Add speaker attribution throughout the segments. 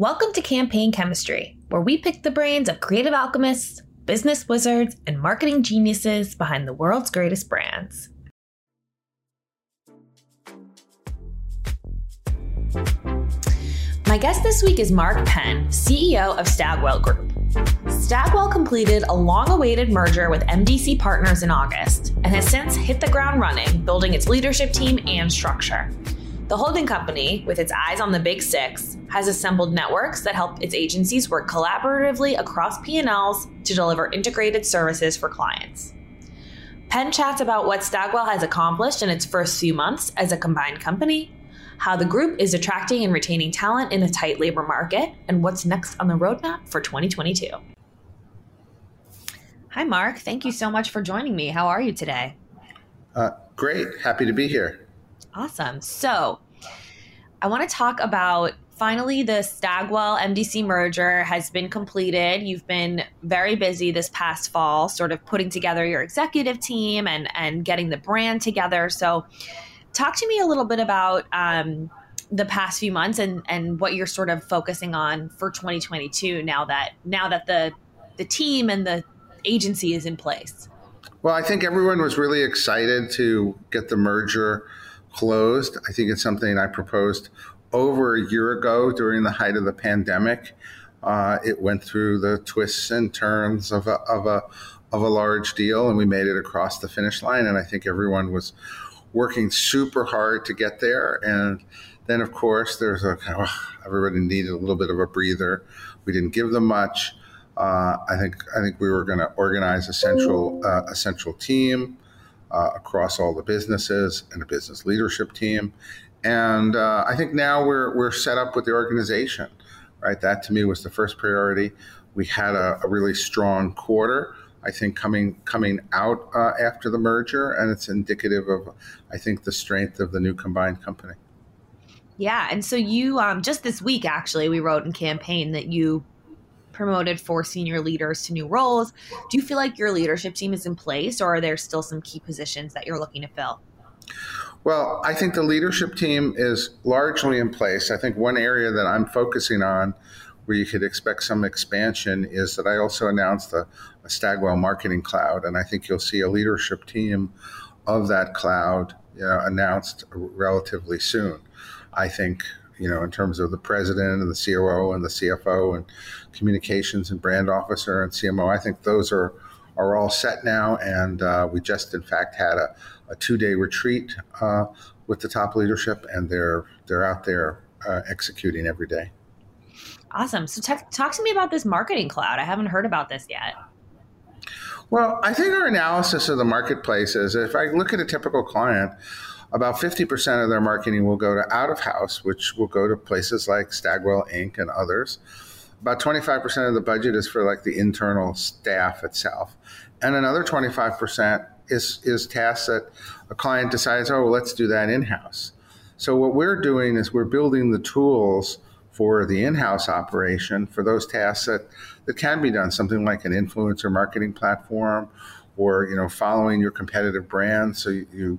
Speaker 1: Welcome to Campaign Chemistry, where we pick the brains of creative alchemists, business wizards, and marketing geniuses behind the world's greatest brands. My guest this week is Mark Penn, CEO of Stagwell Group. Stagwell completed a long awaited merger with MDC Partners in August and has since hit the ground running, building its leadership team and structure. The holding company, with its eyes on the big six, has assembled networks that help its agencies work collaboratively across P&Ls to deliver integrated services for clients. Penn chats about what Stagwell has accomplished in its first few months as a combined company, how the group is attracting and retaining talent in a tight labor market, and what's next on the roadmap for 2022. Hi, Mark. Thank you so much for joining me. How are you today?
Speaker 2: Uh, great. Happy to be here.
Speaker 1: Awesome. So, I want to talk about finally the Stagwell MDC merger has been completed. You've been very busy this past fall, sort of putting together your executive team and and getting the brand together. So, talk to me a little bit about um, the past few months and and what you're sort of focusing on for 2022 now that now that the the team and the agency is in place.
Speaker 2: Well, I think everyone was really excited to get the merger closed. I think it's something I proposed over a year ago during the height of the pandemic. Uh, it went through the twists and turns of a, of a of a large deal, and we made it across the finish line. And I think everyone was working super hard to get there. And then, of course, there's a everybody needed a little bit of a breather. We didn't give them much. Uh, I think I think we were going to organize a central uh, a central team uh, across all the businesses and a business leadership team. And uh, I think now we're we're set up with the organization. Right, that to me was the first priority. We had a, a really strong quarter. I think coming coming out uh, after the merger, and it's indicative of, I think, the strength of the new combined company.
Speaker 1: Yeah, and so you um, just this week actually, we wrote in campaign that you promoted four senior leaders to new roles. Do you feel like your leadership team is in place, or are there still some key positions that you're looking to fill?
Speaker 2: Well, I think the leadership team is largely in place. I think one area that I'm focusing on where you could expect some expansion is that I also announced a, Stagwell Marketing Cloud, and I think you'll see a leadership team of that cloud you know, announced relatively soon. I think you know in terms of the president and the COO and the CFO and communications and brand officer and CMO. I think those are are all set now, and uh, we just in fact had a, a two day retreat uh, with the top leadership, and they're they're out there uh, executing every day.
Speaker 1: Awesome. So, t- talk to me about this marketing cloud. I haven't heard about this yet.
Speaker 2: Well, I think our analysis of the marketplace is if I look at a typical client, about 50% of their marketing will go to out of house, which will go to places like Stagwell Inc. and others. About 25% of the budget is for like the internal staff itself. And another 25% is, is tasks that a client decides, oh, well, let's do that in house. So, what we're doing is we're building the tools for the in-house operation for those tasks that, that can be done, something like an influencer marketing platform or you know following your competitive brand so you you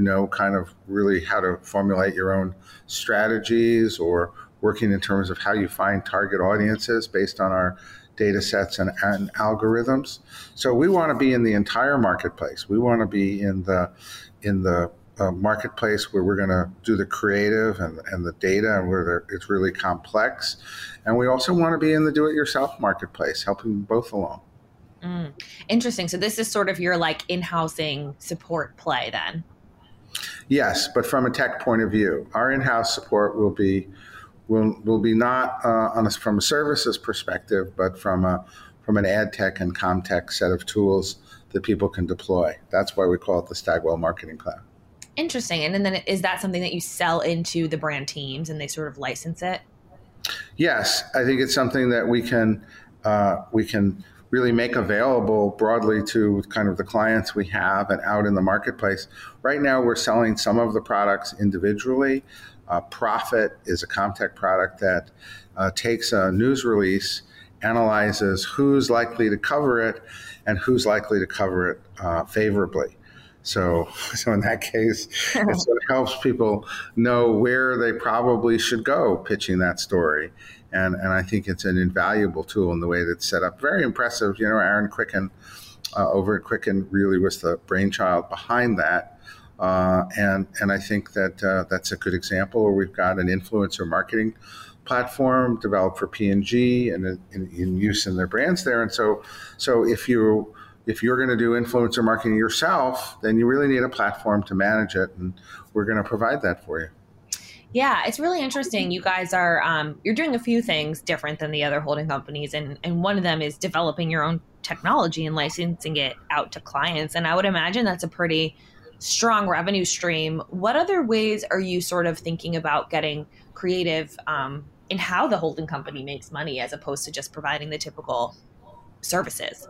Speaker 2: know kind of really how to formulate your own strategies or working in terms of how you find target audiences based on our data sets and, and algorithms. So we want to be in the entire marketplace. We want to be in the in the a marketplace where we're going to do the creative and, and the data and where it's really complex. And we also want to be in the do it yourself marketplace, helping both along.
Speaker 1: Mm. Interesting. So this is sort of your like in-housing support play then.
Speaker 2: Yes, but from a tech point of view, our in-house support will be will will be not uh, on a, from a services perspective, but from a from an ad tech and com tech set of tools that people can deploy. That's why we call it the Stagwell Marketing Cloud.
Speaker 1: Interesting. And then is that something that you sell into the brand teams and they sort of license it?
Speaker 2: Yes, I think it's something that we can uh, we can really make available broadly to kind of the clients we have and out in the marketplace. Right now, we're selling some of the products individually. Uh, PRophet is a Comtech product that uh, takes a news release, analyzes who's likely to cover it, and who's likely to cover it uh, favorably. So, so in that case, it sort of helps people know where they probably should go pitching that story. And, and I think it's an invaluable tool in the way that's set up. Very impressive. You know, Aaron Kwittken uh, over at Kwittken really was the brainchild behind that. Uh, and, and I think that uh, that's a good example where we've got an influencer marketing platform developed for P&G and in, in use in their brands there. And so, so if you if you're going to do influencer marketing yourself, then you really need a platform to manage it, and we're going to provide that for you.
Speaker 1: Yeah, it's really interesting. You guys are um, you're doing a few things different than the other holding companies, and and one of them is developing your own technology and licensing it out to clients. And I would imagine that's a pretty strong revenue stream. What other ways are you sort of thinking about getting creative um, in how the holding company makes money, as opposed to just providing the typical services?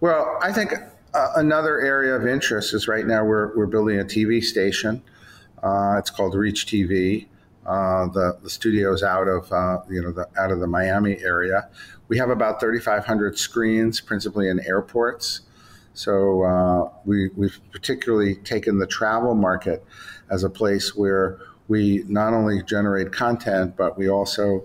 Speaker 2: Well, I think uh, another area of interest is right now we're, we're building a TV station. Uh, it's called Reach TV. Uh, the the studio is out of uh, you know the out of the Miami area. We have about 3,500 screens, principally in airports. So uh, we we've particularly taken the travel market as a place where we not only generate content, but we also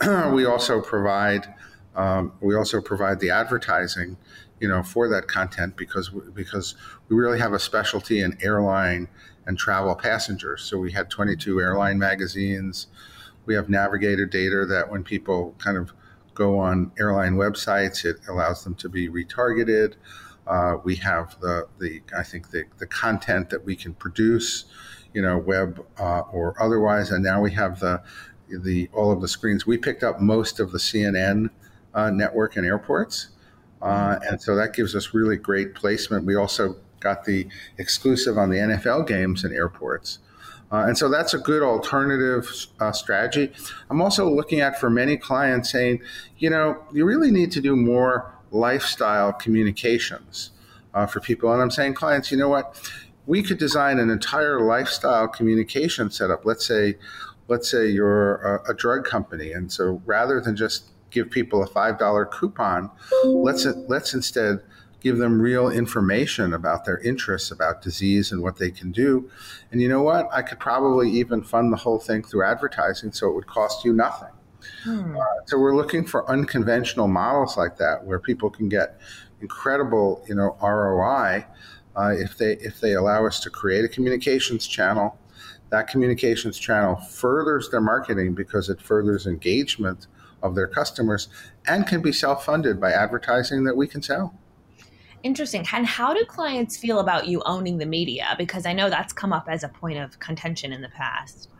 Speaker 2: we also provide um, we also provide the advertising you know, for that content because because we really have a specialty in airline and travel passengers. So we had 22 airline magazines. We have navigator data that when people kind of go on airline websites, it allows them to be retargeted. Uh, we have the, the I think the, the content that we can produce, you know, web uh, or otherwise, and now we have the the all of the screens. We picked up most of the CNN network and airports. Uh, and so that gives us really great placement. We also got the exclusive on the NFL games and airports. Uh, and so that's a good alternative uh, strategy. I'm also looking at for many clients saying, you know, you really need to do more lifestyle communications uh, for people. And I'm saying, clients, you know what? We could design an entire lifestyle communication setup. Let's say, let's say you're a, a drug company, and so rather than just give people a five dollar coupon. Let's let's instead give them real information about their interests, about disease, and what they can do. And you know what? I could probably even fund the whole thing through advertising, so it would cost you nothing. Hmm. Uh, so we're looking for unconventional models like that, where people can get incredible, you know, ROI uh, if they if they allow us to create a communications channel. That communications channel furthers their marketing because it furthers engagement of their customers and can be self funded by advertising that we can sell.
Speaker 1: Interesting. And how do clients feel about you owning the media? Because I know that's come up as a point of contention in the past.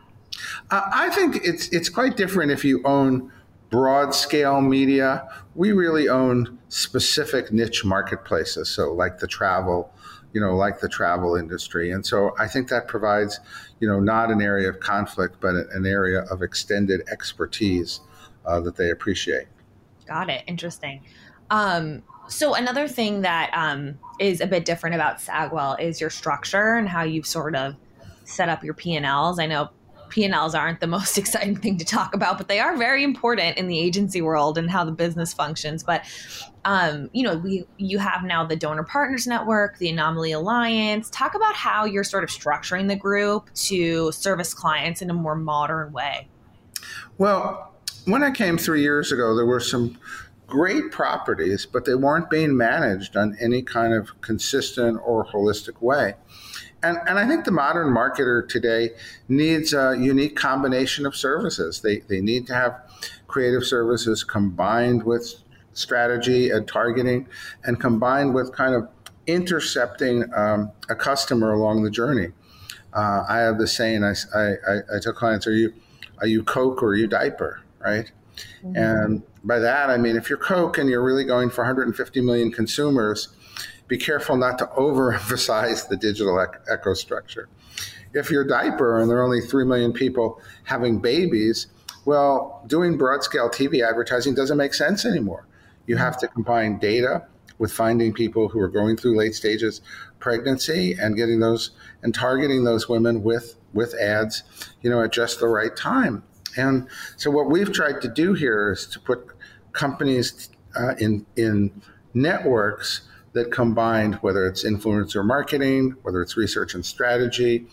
Speaker 2: Uh, I think it's it's quite different if you own broad scale media. We really own specific niche marketplaces, so like the travel, you know, like the travel industry, and so I think that provides, you know, not an area of conflict, but an area of extended expertise uh, that they appreciate.
Speaker 1: Got it. Interesting. Um, so another thing that um, is a bit different about Stagwell is your structure and how you've sort of set up your P&Ls. I know P&Ls aren't the most exciting thing to talk about, but they are very important in the agency world and how the business functions. But um, you know, we you have now the Doner Partners Network, the Anomaly Alliance. Talk about how you're sort of structuring the group to service clients in a more modern way.
Speaker 2: Well, when I came three years ago, there were some great properties, but they weren't being managed on any kind of consistent or holistic way. And, and I think the modern marketer today needs a unique combination of services. They, they need to have creative services combined with strategy and targeting and combined with kind of intercepting um, a customer along the journey. Uh, I have the saying, I, I, I tell clients, are you, are you Coke or are you diaper? Right? Mm-hmm. And by that, I mean, if you're Coke and you're really going for 150 million consumers, be careful not to overemphasize the digital ecosystem. If you're diaper and there are only 3 million people having babies, well, doing broad scale TV advertising doesn't make sense anymore. You have to combine data with finding people who are going through late stages pregnancy and getting those and targeting those women with with ads, you know, at just the right time. And so what we've tried to do here is to put companies uh, in in networks that combine whether it's influencer marketing, whether it's research and strategy,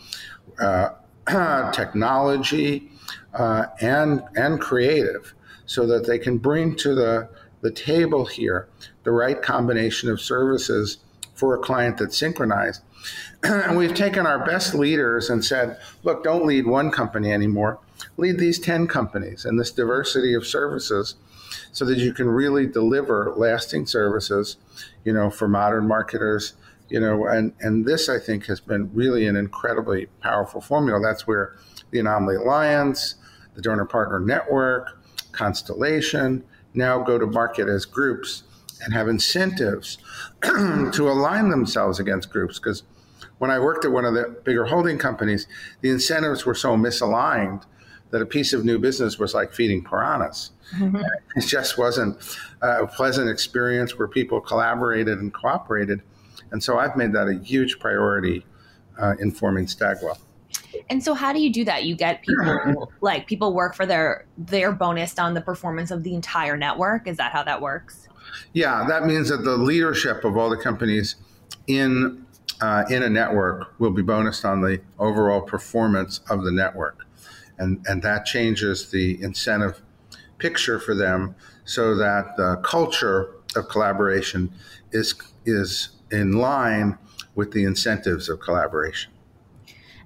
Speaker 2: uh, technology, uh, and and creative, so that they can bring to the the table here the right combination of services for a client that's synchronized. and we've taken our best leaders and said, look, don't lead one company anymore. Lead these 10 companies and this diversity of services so that you can really deliver lasting services, you know, for modern marketers, you know, and, and this I think has been really an incredibly powerful formula. That's where the Anomaly Alliance, the Doner Partner Network, Constellation now go to market as groups and have incentives to align themselves against groups. Because when I worked at one of the bigger holding companies, the incentives were so misaligned that a piece of new business was like feeding piranhas. Mm-hmm. It just wasn't a pleasant experience where people collaborated and cooperated. And so I've made that a huge priority uh, in forming Stagwell.
Speaker 1: And so how do you do that? You get people like people work for their their bonus on the performance of the entire network. Is that how that works?
Speaker 2: Yeah, that means that the leadership of all the companies in uh, in a network will be bonused on the overall performance of the network, and and that changes the incentive picture for them so that the culture of collaboration is is in line with the incentives of collaboration.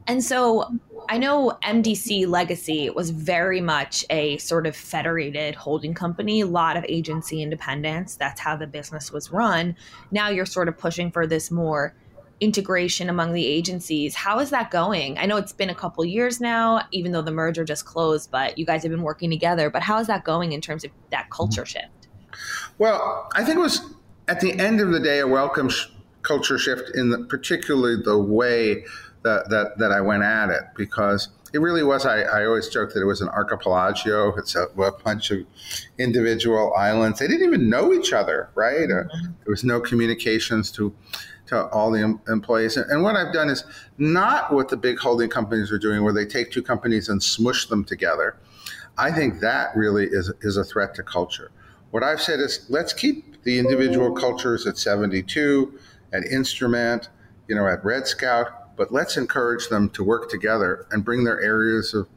Speaker 1: And so I know MDC Legacy was very much a sort of federated holding company, a lot of agency independence. That's how the business was run. Now you're sort of pushing for this more integration among the agencies. How is that going? I know it's been a couple years now, even though the merger just closed, but you guys have been working together. But how is that going in terms of that culture shift?
Speaker 2: Well, I think it was at the end of the day a welcome sh- culture shift in the, particularly the way that, that, that I went at it because it really was. I, I always joke that it was an archipelago. It's a, a bunch of individual islands. They didn't even know each other, right? Uh, mm-hmm. Uh, there was no communications to to all the em- employees. And, and what I've done is not what the big holding companies are doing, where they take two companies and smush them together. I think that really is is a threat to culture. What I've said is let's keep the individual cultures at 72, at Instrument, you know, at Red Scout but let's encourage them to work together and bring their areas of,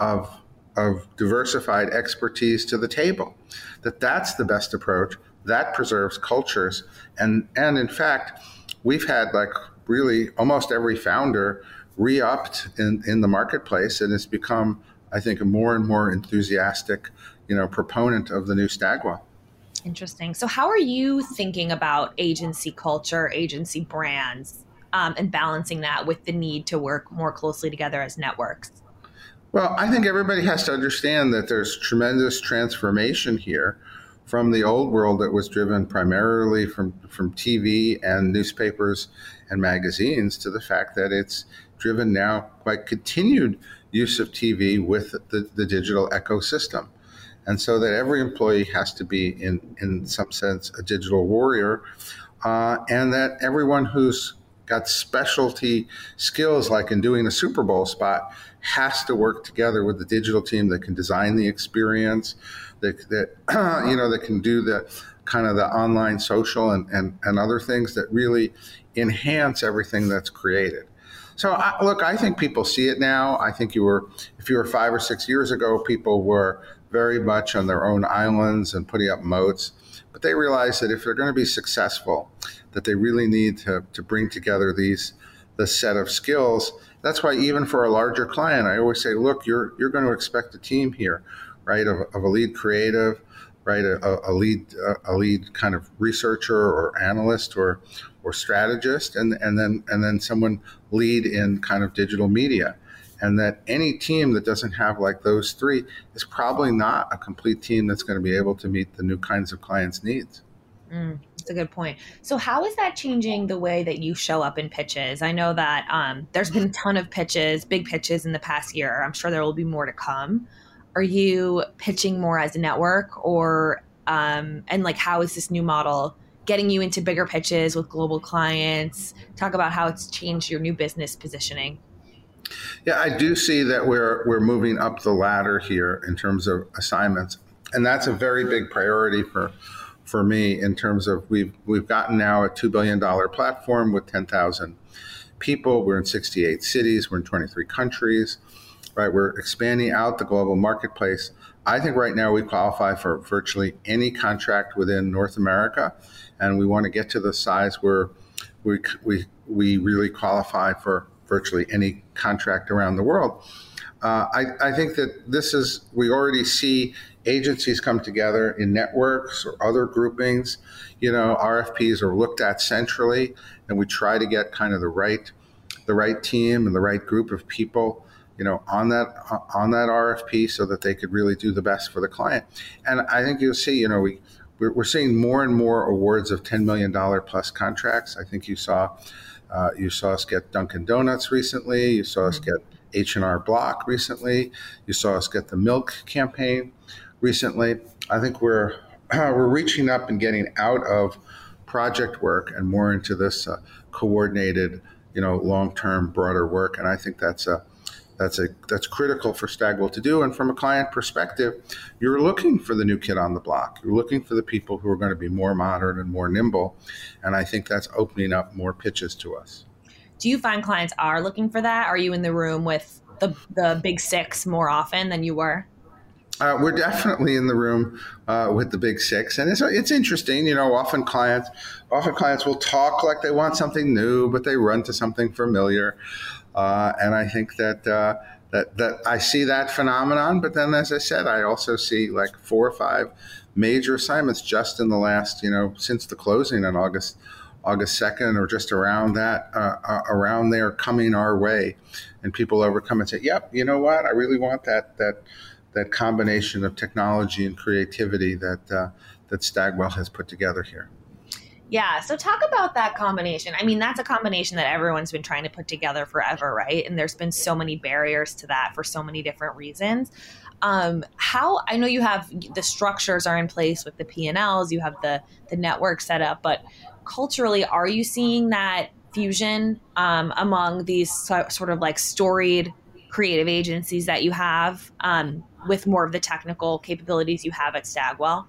Speaker 2: of, of diversified expertise to the table. That that's the best approach. That preserves cultures. And, and in fact, we've had like really almost every founder re-upped in, in the marketplace and it's become, I think, a more and more enthusiastic, you know, proponent of the new Stagwell.
Speaker 1: Interesting. So, how are you thinking about agency culture, agency brands? um, and balancing that with the need to work more closely together as networks?
Speaker 2: Well, I think everybody has to understand that there's tremendous transformation here from the old world that was driven primarily from, from TV and newspapers and magazines to the fact that it's driven now by continued use of TV with the, the digital ecosystem. And so that every employee has to be, in, in some sense, a digital warrior, uh, and that everyone who's got specialty skills like in doing a Super Bowl spot has to work together with the digital team that can design the experience, that, that you know that can do the kind of the online social and, and, and other things that really enhance everything that's created. So I, look, I think people see it now. I think you were, if you were five or six years ago, people were very much on their own islands and putting up moats. But they realize that if they're going to be successful, that they really need to, to bring together these the set of skills. That's why even for a larger client, I always say, look, you're you're going to expect a team here, right? Of, of a lead creative, right? A, a lead a lead kind of researcher or analyst or or strategist, and and then and then someone lead in kind of digital media and that any team that doesn't have like those three is probably not a complete team that's going to be able to meet the new kinds of clients' needs.
Speaker 1: Mm, that's a good point. So, how is that changing the way that you show up in pitches? I know that um, there's been a ton of pitches, big pitches in the past year. I'm sure there will be more to come. Are you pitching more as a network, or um, and like how is this new model getting you into bigger pitches with global clients? Talk about how it's changed your new business positioning.
Speaker 2: Yeah, I do see that we're we're moving up the ladder here in terms of assignments, and that's a very big priority for for me in terms of we've we've gotten now a two billion dollar platform with ten thousand people. We're in sixty eight cities. We're in twenty three countries. Right, we're expanding out the global marketplace. I think right now we qualify for virtually any contract within North America, and we want to get to the size where we we we really qualify for virtually any contract around the world. Uh, I, I, think that this is, we already see agencies come together in networks or other groupings. You know, RFPs are looked at centrally, and we try to get kind of the right, the right team and the right group of people, you know, on that on that RFP, so that they could really do the best for the client. And I think you'll see, you know, we we're, we're seeing more and more awards of ten million dollar plus contracts. I think you saw. Uh, you saw us get Dunkin' Donuts recently. You saw us mm-hmm. get H&R Block recently. You saw us get the milk campaign recently. I think we're we're reaching up and getting out of project work and more into this uh, coordinated, you know, long-term, broader work. And I think that's a that's a that's critical for Stagwell to do. And from a client perspective, you're looking for the new kid on the block. You're looking for the people who are going to be more modern and more nimble. And I think that's opening up more pitches to us
Speaker 1: do you find clients are looking for that? Are you in the room with the the big six more often than you were?
Speaker 2: Uh, we're definitely in the room uh, with the big six, and it's it's interesting. You know, often clients often clients will talk like they want something new, but they run to something familiar, and I think that. Uh, that, that I see that phenomenon, but then, as I said, I also see like four or five major assignments just in the last, you know, since the closing in August August 2nd or just around that, uh, uh, around there coming our way. And people overcome and say, yep, you know what? I really want that, that, that combination of technology and creativity that, uh, that Stagwell has put together here.
Speaker 1: Yeah. So talk about that combination. I mean, that's a combination that everyone's been trying to put together forever, right? And there's been so many barriers to that for so many different reasons. Um, how I know you have the structures are in place with the P and Ls, you have the the network set up, but culturally, are you seeing that fusion um, among these so, sort of like storied creative agencies that you have um, with more of the technical capabilities you have at Stagwell?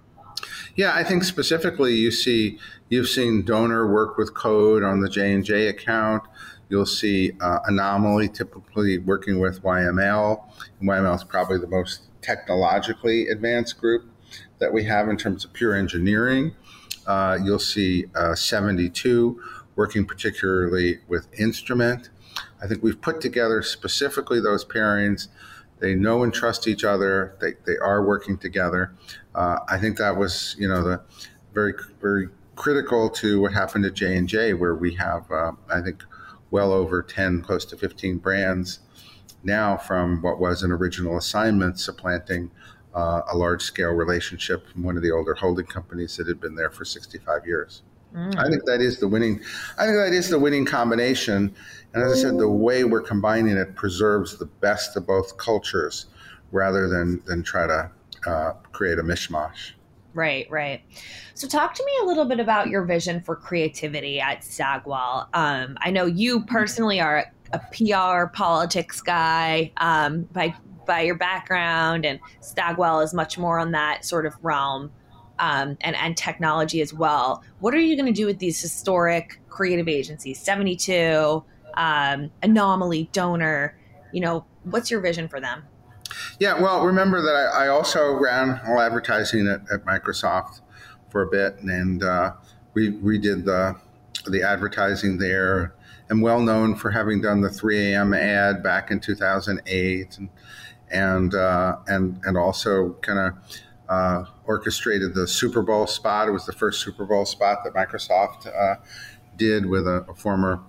Speaker 2: Yeah, I think specifically you see you've seen Doner work with code on the J and J account. You'll see uh, Anomaly typically working with YML. YML is probably the most technologically advanced group that we have in terms of pure engineering. Uh, you'll see uh, 72 working particularly with instrument. I think we've put together specifically those pairings. They know and trust each other. They, they are working together. Uh, I think that was, you know, the very very critical to what happened at J and J, where we have, uh, I think, well over 10, close to 15 brands now from what was an original assignment supplanting uh, a large scale relationship from one of the older holding companies that had been there for 65 years. Mm. I think that is the winning. I think that is the winning combination. And as I said, the way we're combining it preserves the best of both cultures, rather than than try to uh, create a mishmash.
Speaker 1: Right, right. So, talk to me a little bit about your vision for creativity at Stagwell. Um, I know you personally are a PR politics guy um, by by your background, and Stagwell is much more on that sort of realm. Um, and, and technology as well. What are you going to do with these historic creative agencies? 72, um, Anomaly, Doner, you know, what's your vision for them?
Speaker 2: Yeah, well, remember that I, I also ran all advertising at, at, Microsoft for a bit, and uh, we did the the advertising there. I'm well known for having done the 3 a.m. ad back in 2008, and and uh, and and also kind of uh, orchestrated the Super Bowl spot. It was the first Super Bowl spot that Microsoft uh, did with a, a former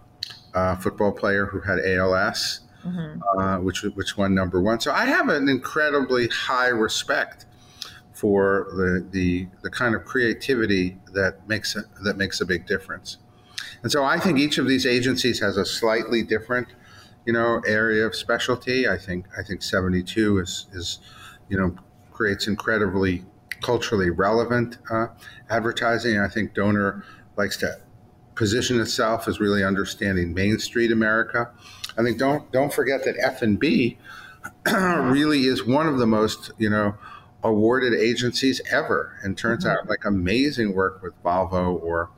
Speaker 2: uh, football player who had ALS, mm-hmm. Uh, which which won number one. So I have an incredibly high respect for the the, the kind of creativity that makes it, that makes a big difference. And so I think each of these agencies has a slightly different you know, area of specialty. I think I think 72 is is you know creates incredibly culturally relevant uh, advertising. I think Doner likes to position itself as really understanding Main Street America. I think don't don't forget that F and B really is one of the most you know awarded agencies ever, and turns mm-hmm. out like amazing work with Volvo or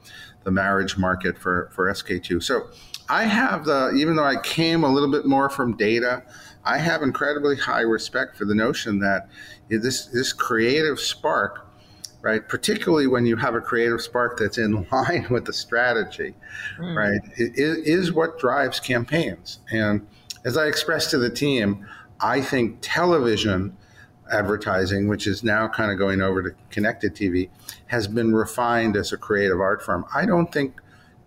Speaker 2: the marriage market for for SK2. So I have the even though I came a little bit more from data, I have incredibly high respect for the notion that this this creative spark, right? Particularly when you have a creative spark that's in line with the strategy, mm. right? It, it is what drives campaigns. And as I expressed to the team, I think television advertising, which is now kind of going over to connected TV, has been refined as a creative art form. I don't think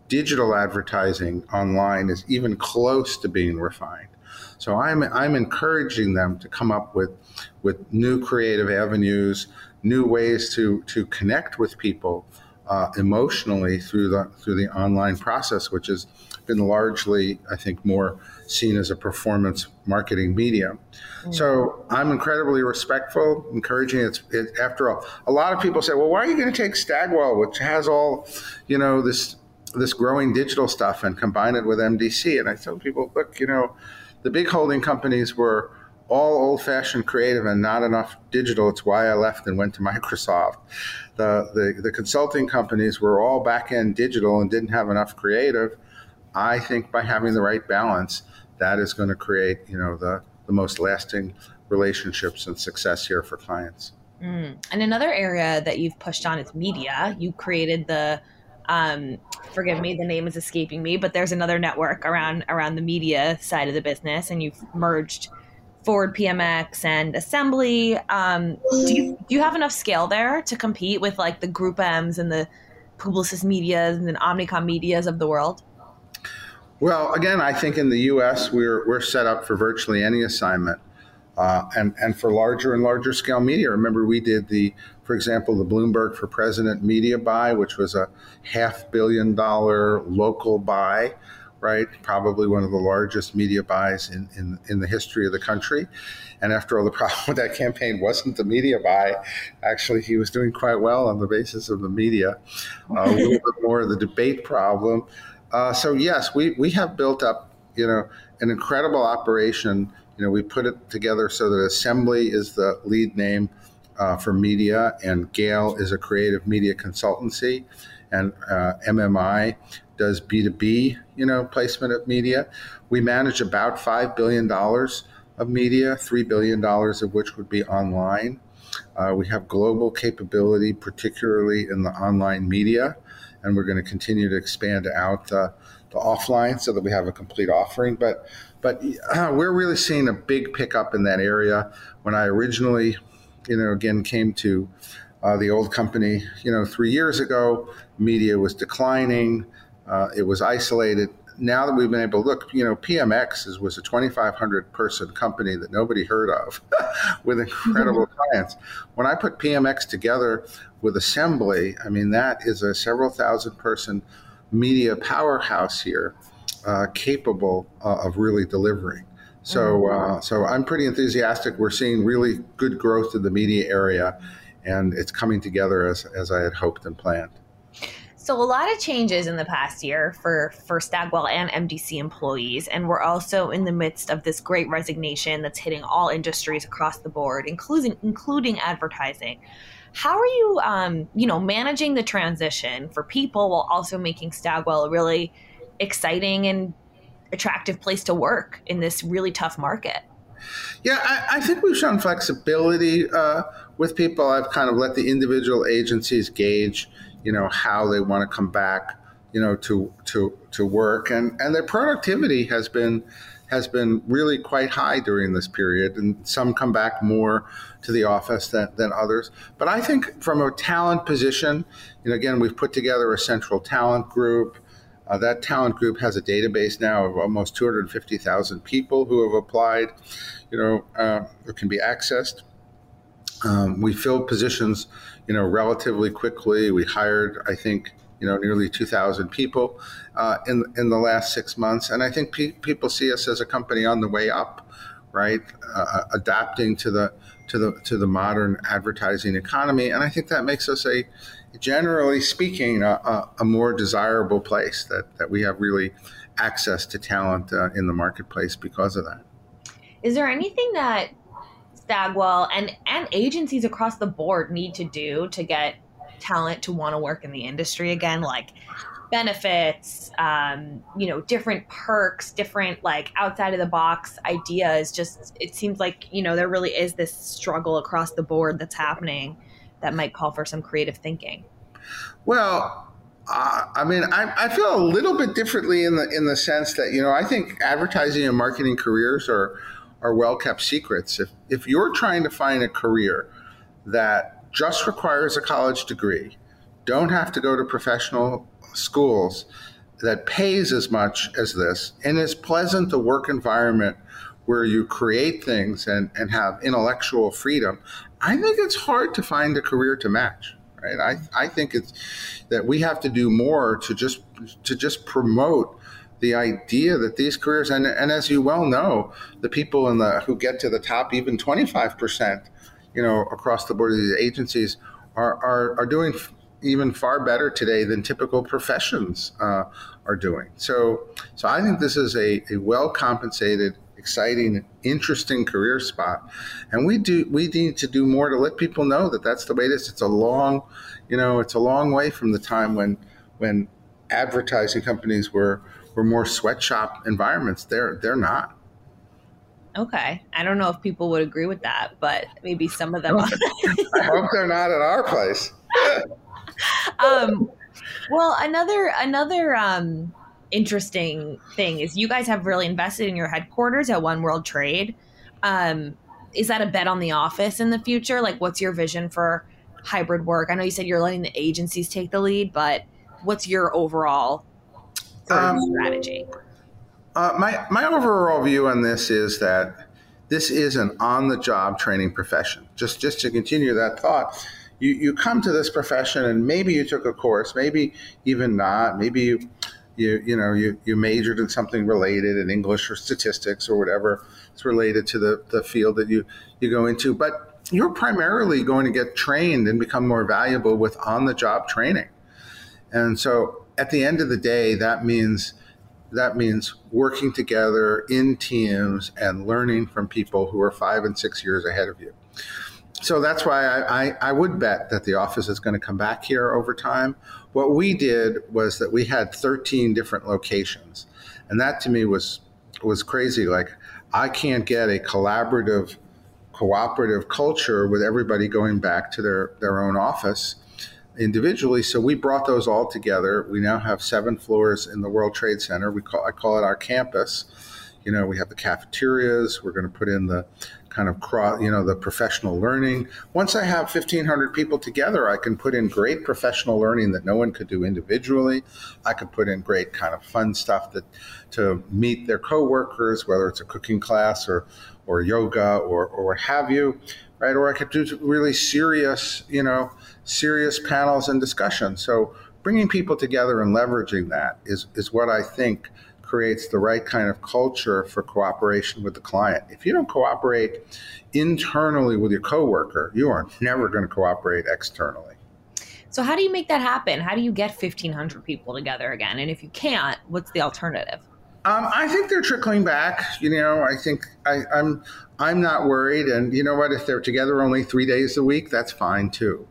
Speaker 2: digital advertising online is even close to being refined. So I'm I'm encouraging them to come up with with new creative avenues, new ways to to connect with people uh, emotionally through the through the online process, which has been largely, I think, more seen as a performance marketing medium. Mm-hmm. So I'm incredibly respectful, encouraging. It's it, after all, a lot of people say, "Well, why are you going to take Stagwell, which has all, you know, this this growing digital stuff, and combine it with MDC?" And I tell people, look, you know the big holding companies were all old fashioned creative and not enough digital. It's why I left and went to Microsoft. The, the, the consulting companies were all back end digital and didn't have enough creative. I think by having the right balance, that is going to create, you know, the, the most lasting relationships and success here for clients.
Speaker 1: Mm. And another area that you've pushed on is media. You created the um, forgive me, the name is escaping me, but there's another network around around the media side of the business, and you've merged Forward PMX and Assembly. Um, do you do you have enough scale there to compete with like the Group M's and the Publicis Medias and the Omnicom Medias of the world?
Speaker 2: Well, again, I think in the U.S. we're we're set up for virtually any assignment. Uh, and and for larger and larger scale media. Remember, we did the, for example, the Bloomberg for President media buy, which was a half billion dollar local buy, right? Probably one of the largest media buys in, in, in the history of the country. And after all, the problem with that campaign wasn't the media buy. Actually, he was doing quite well on the basis of the media. Uh, a little bit more of the debate problem. Uh, so yes, we we have built up, you know, an incredible operation you know, we put it together so that Assembly is the lead name uh, for media, and Gale is a creative media consultancy, and uh, MMI does B2B, you know, placement of media. We manage about $5 billion of media, $3 billion of which would be online. Uh, we have global capability, particularly in the online media, and we're going to continue to expand out the, the offline so that we have a complete offering. But but uh, we're really seeing a big pickup in that area. When I originally, you know, again came to uh, the old company, you know, three years ago, media was declining. Uh, it was isolated. Now that we've been able to look, you know, PMX is, was a 2,500 person company that nobody heard of with incredible mm-hmm. clients. When I put PMX together with Assembly, I mean, that is a several thousand person media powerhouse here uh, capable uh, of really delivering. So, mm-hmm. uh, so I'm pretty enthusiastic. We're seeing really good growth in the media area, and it's coming together as, as I had hoped and planned.
Speaker 1: So a lot of changes in the past year for for Stagwell and MDC employees, and we're also in the midst of this great resignation that's hitting all industries across the board, including including advertising. How are you, um, you know, managing the transition for people while also making Stagwell a really exciting and attractive place to work in this really tough market.
Speaker 2: Yeah, I, I think we've shown flexibility uh, with people. I've kind of let the individual agencies gauge, you know, how they want to come back, you know, to to to work, and and their productivity has been has been really quite high during this period, and some come back more to the office than, than others. But I think from a talent position, you know, again, we've put together a central talent group. Uh, that talent group has a database now of almost 250,000 people who have applied, you know, uh, can be accessed. Um, we filled positions, you know, relatively quickly. We hired, I think, you know, nearly 2,000 people uh, in in the last six months, and I think pe- people see us as a company on the way up, right? Uh, adapting to the to the to the modern advertising economy, and I think that makes us a generally speaking, a, a, a, more desirable place that, that we have really access to talent uh, in the marketplace because of that.
Speaker 1: Is there anything that Stagwell and and agencies across the board need to do to get talent to want to work in the industry again, like benefits, um, you know, different perks, different like outside of the box ideas. Just it seems like you know there really is this struggle across the board that's happening that might call for some creative thinking.
Speaker 2: Well, uh, I mean, I, I, feel a little bit differently in the in the sense that you know I think advertising and marketing careers are are well kept secrets. If if you're trying to find a career that just requires a college degree, don't have to go to professional schools, that pays as much as this, and is pleasant a work environment where you create things and, and have intellectual freedom, I think it's hard to find a career to match. Right? I, I think it's that we have to do more to just to just promote the idea that these careers and, and as you well know, the people in the who get to the top, even 25%, you know, across the board of these agencies are, are, are doing even far better today than typical professions uh, are doing. So, so I think this is a, a well compensated, exciting, interesting career spot, and we do we need to do more to let people know that that's the way it is. It's a long, you know, it's a long way from the time when when advertising companies were were more sweatshop environments. They're they're not.
Speaker 1: Okay. I don't know if people would agree with that, but maybe some of them.
Speaker 2: I hope they're not at our place.
Speaker 1: um, well, another another um, interesting thing is you guys have really invested in your headquarters at One World Trade. Um, is that a bet on the office in the future? Like, what's your vision for hybrid work? I know you said you're letting the agencies take the lead, but what's your overall um, strategy?
Speaker 2: Uh, my my overall view on this is that this is an on the job training profession. Just just to continue that thought, you, you come to this profession and maybe you took a course, maybe even not, maybe you you, you know you, you majored in something related in English or statistics or whatever it's related to the, the field that you, you go into. But you're primarily going to get trained and become more valuable with on the job training. And so at the end of the day, that means that means working together in teams and learning from people who are five and six years ahead of you so that's why I, I, I, would bet that the office is going to come back here over time. What we did was that we had 13 different locations, and that to me was was crazy. Like I can't get a collaborative, cooperative culture with everybody going back to their their own office individually. So we brought those all together. We now have seven floors in the World Trade Center. We call I call it our campus. You know, we have the cafeterias. We're going to put in the kind of cross, you know, the professional learning. Once I have 1,500 people together, I can put in great professional learning that no one could do individually. I could put in great kind of fun stuff that to meet their coworkers, whether it's a cooking class or or yoga or or what have you, right? Or I could do really serious, you know, serious panels and discussions. So bringing people together and leveraging that is is what I think creates the right kind of culture for cooperation with the client. If you don't cooperate internally with your coworker, you are never going to cooperate externally.
Speaker 1: So how do you make that happen? How do you get 1500 people together again? And if you can't, what's the alternative?
Speaker 2: Um, I think they're trickling back. You know, I think I, I'm I'm not worried. And you know what? If they're together only three days a week, that's fine too.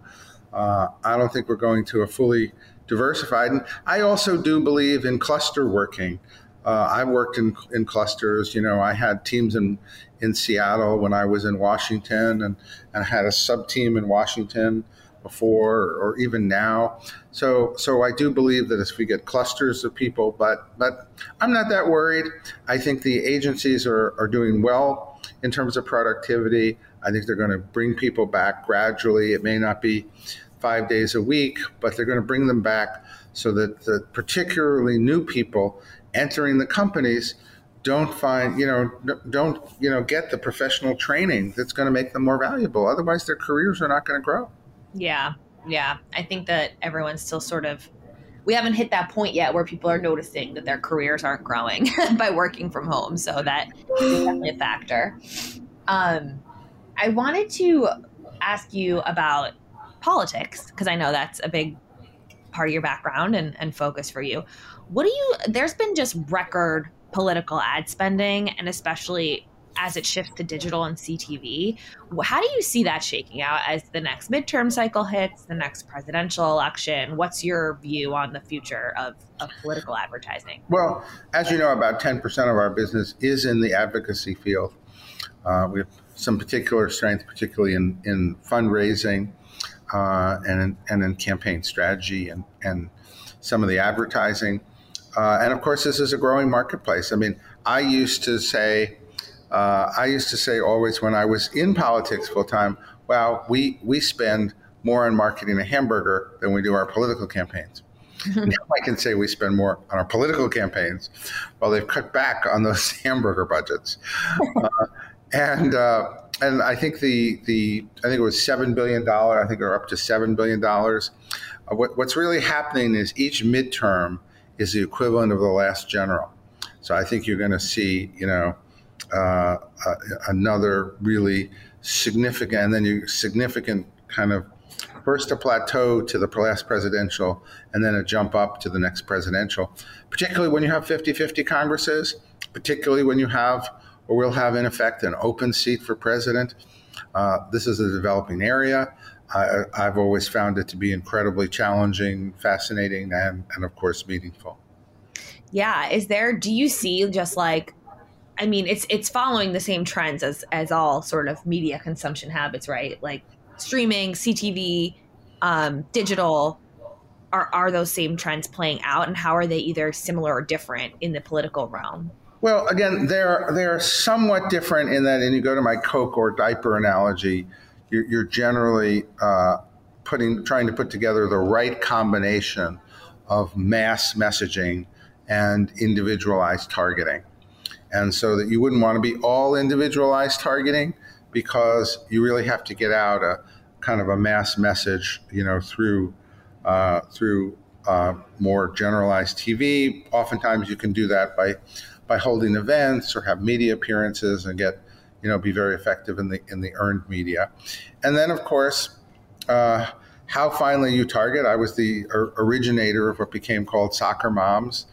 Speaker 2: Uh, I don't think we're going to a fully diversified. And I also do believe in cluster working. Uh, I worked in, in clusters. You know, I had teams in, in Seattle when I was in Washington, and, and I had a sub team in Washington before or even now. So, so I do believe that if we get clusters of people, but but I'm not that worried. I think the agencies are, are doing well in terms of productivity. I think they're going to bring people back gradually. It may not be five days a week, but they're going to bring them back so that the particularly new people entering the companies don't find you know don't you know get the professional training that's going to make them more valuable. Otherwise their careers are not going to grow.
Speaker 1: Yeah yeah. I think that everyone's still sort of we haven't hit that point yet where people are noticing that their careers aren't growing by working from home so that is definitely a factor. Um, i wanted to ask you about politics because i know that's a big part of your background and, and focus for you what do you, there's been just record political ad spending and especially as it shifts to digital and CTV. How do you see that shaking out as the next midterm cycle hits, the next presidential election? What's your view on the future of, of political advertising?
Speaker 2: Well, as you know, about 10% of our business is in the advocacy field. Uh, we have some particular strength, particularly in, in fundraising uh, and, in, and in campaign strategy and, and some of the advertising. Uh, and of course, this is a growing marketplace. I mean, I used to say, uh, I used to say always when I was in politics full time, wow, we, we spend more on marketing a hamburger than we do our political campaigns. now I can say we spend more on our political campaigns while they've cut back on those hamburger budgets. Uh, and uh, and I think the the I think it was seven billion dollar. I think they're up to seven billion dollars. Uh, what, what's really happening is each midterm is the equivalent of the last general. So I think you're going to see, you know, uh, uh, another really significant, and then you significant kind of first a plateau to the last presidential, and then a jump up to the next presidential. Particularly when you have 50-50 Congresses, particularly when you have, or we'll have in effect, an open seat for president. Uh, this is a developing area. I, have always found it to be incredibly challenging, fascinating, and, and of course, meaningful.
Speaker 1: Yeah. Is there, do you see just like, I mean, it's it's following the same trends as as all sort of media consumption habits, right? Like streaming, CTV, um, digital. Are are those same trends playing out, and how are they either similar or different in the political realm?
Speaker 2: Well, again, they're they're somewhat different in that, and you go to my Coke or diaper analogy you're, you're generally uh, putting trying to put together the right combination of mass messaging and individualized targeting. And so that you wouldn't want to be all individualized targeting because you really have to get out a kind of a mass message, you know, through uh, through uh, more generalized TV. Oftentimes, you can do that by by holding events or have media appearances and get you know, be very effective in the in the earned media. And then, of course, uh, how finally you target. I was the originator of what became called Soccer Moms.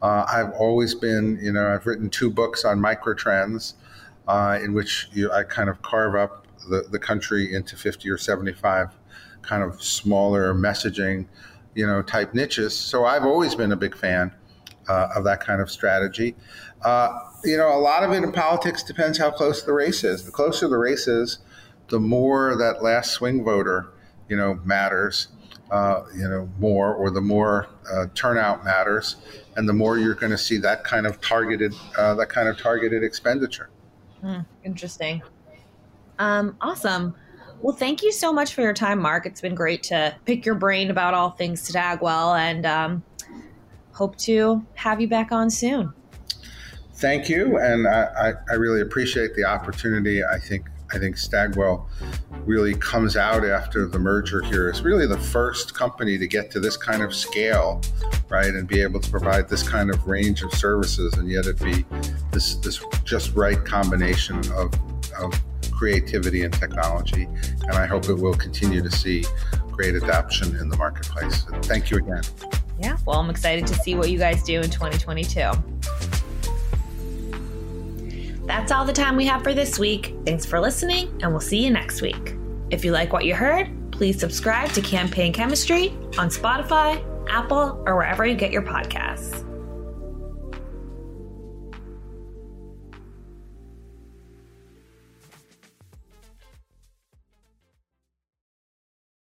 Speaker 2: Uh, I've always been, you know, I've written two books on microtrends, uh, in which you, I kind of carve up the, the country into 50 or 75 kind of smaller messaging, you know, type niches. So I've always been a big fan uh, of that kind of strategy. Uh, you know, a lot of it in politics depends how close the race is. The closer the race is, the more that last swing voter, you know, matters. Uh, you know, more or the more uh, turnout matters, and the more you're going to see that kind of targeted uh, that kind of targeted expenditure.
Speaker 1: Mm, interesting. Um, awesome. Well, thank you so much for your time, Mark. It's been great to pick your brain about all things Stagwell, and um, hope to have you back on soon
Speaker 2: thank you, and I, I, really appreciate the opportunity. I think I think Stagwell really comes out after the merger here. It's really the first company to get to this kind of scale, right, and be able to provide this kind of range of services, and yet it be this this just right combination of of creativity and technology. And I hope it will continue to see great adoption in the marketplace. Thank you again.
Speaker 1: Yeah, well, I'm excited to see what you guys do in 2022. That's all the time we have for this week. Thanks for listening, and we'll see you next week. If you like what you heard, please subscribe to Campaign Chemistry on Spotify, Apple, or wherever you get your podcasts.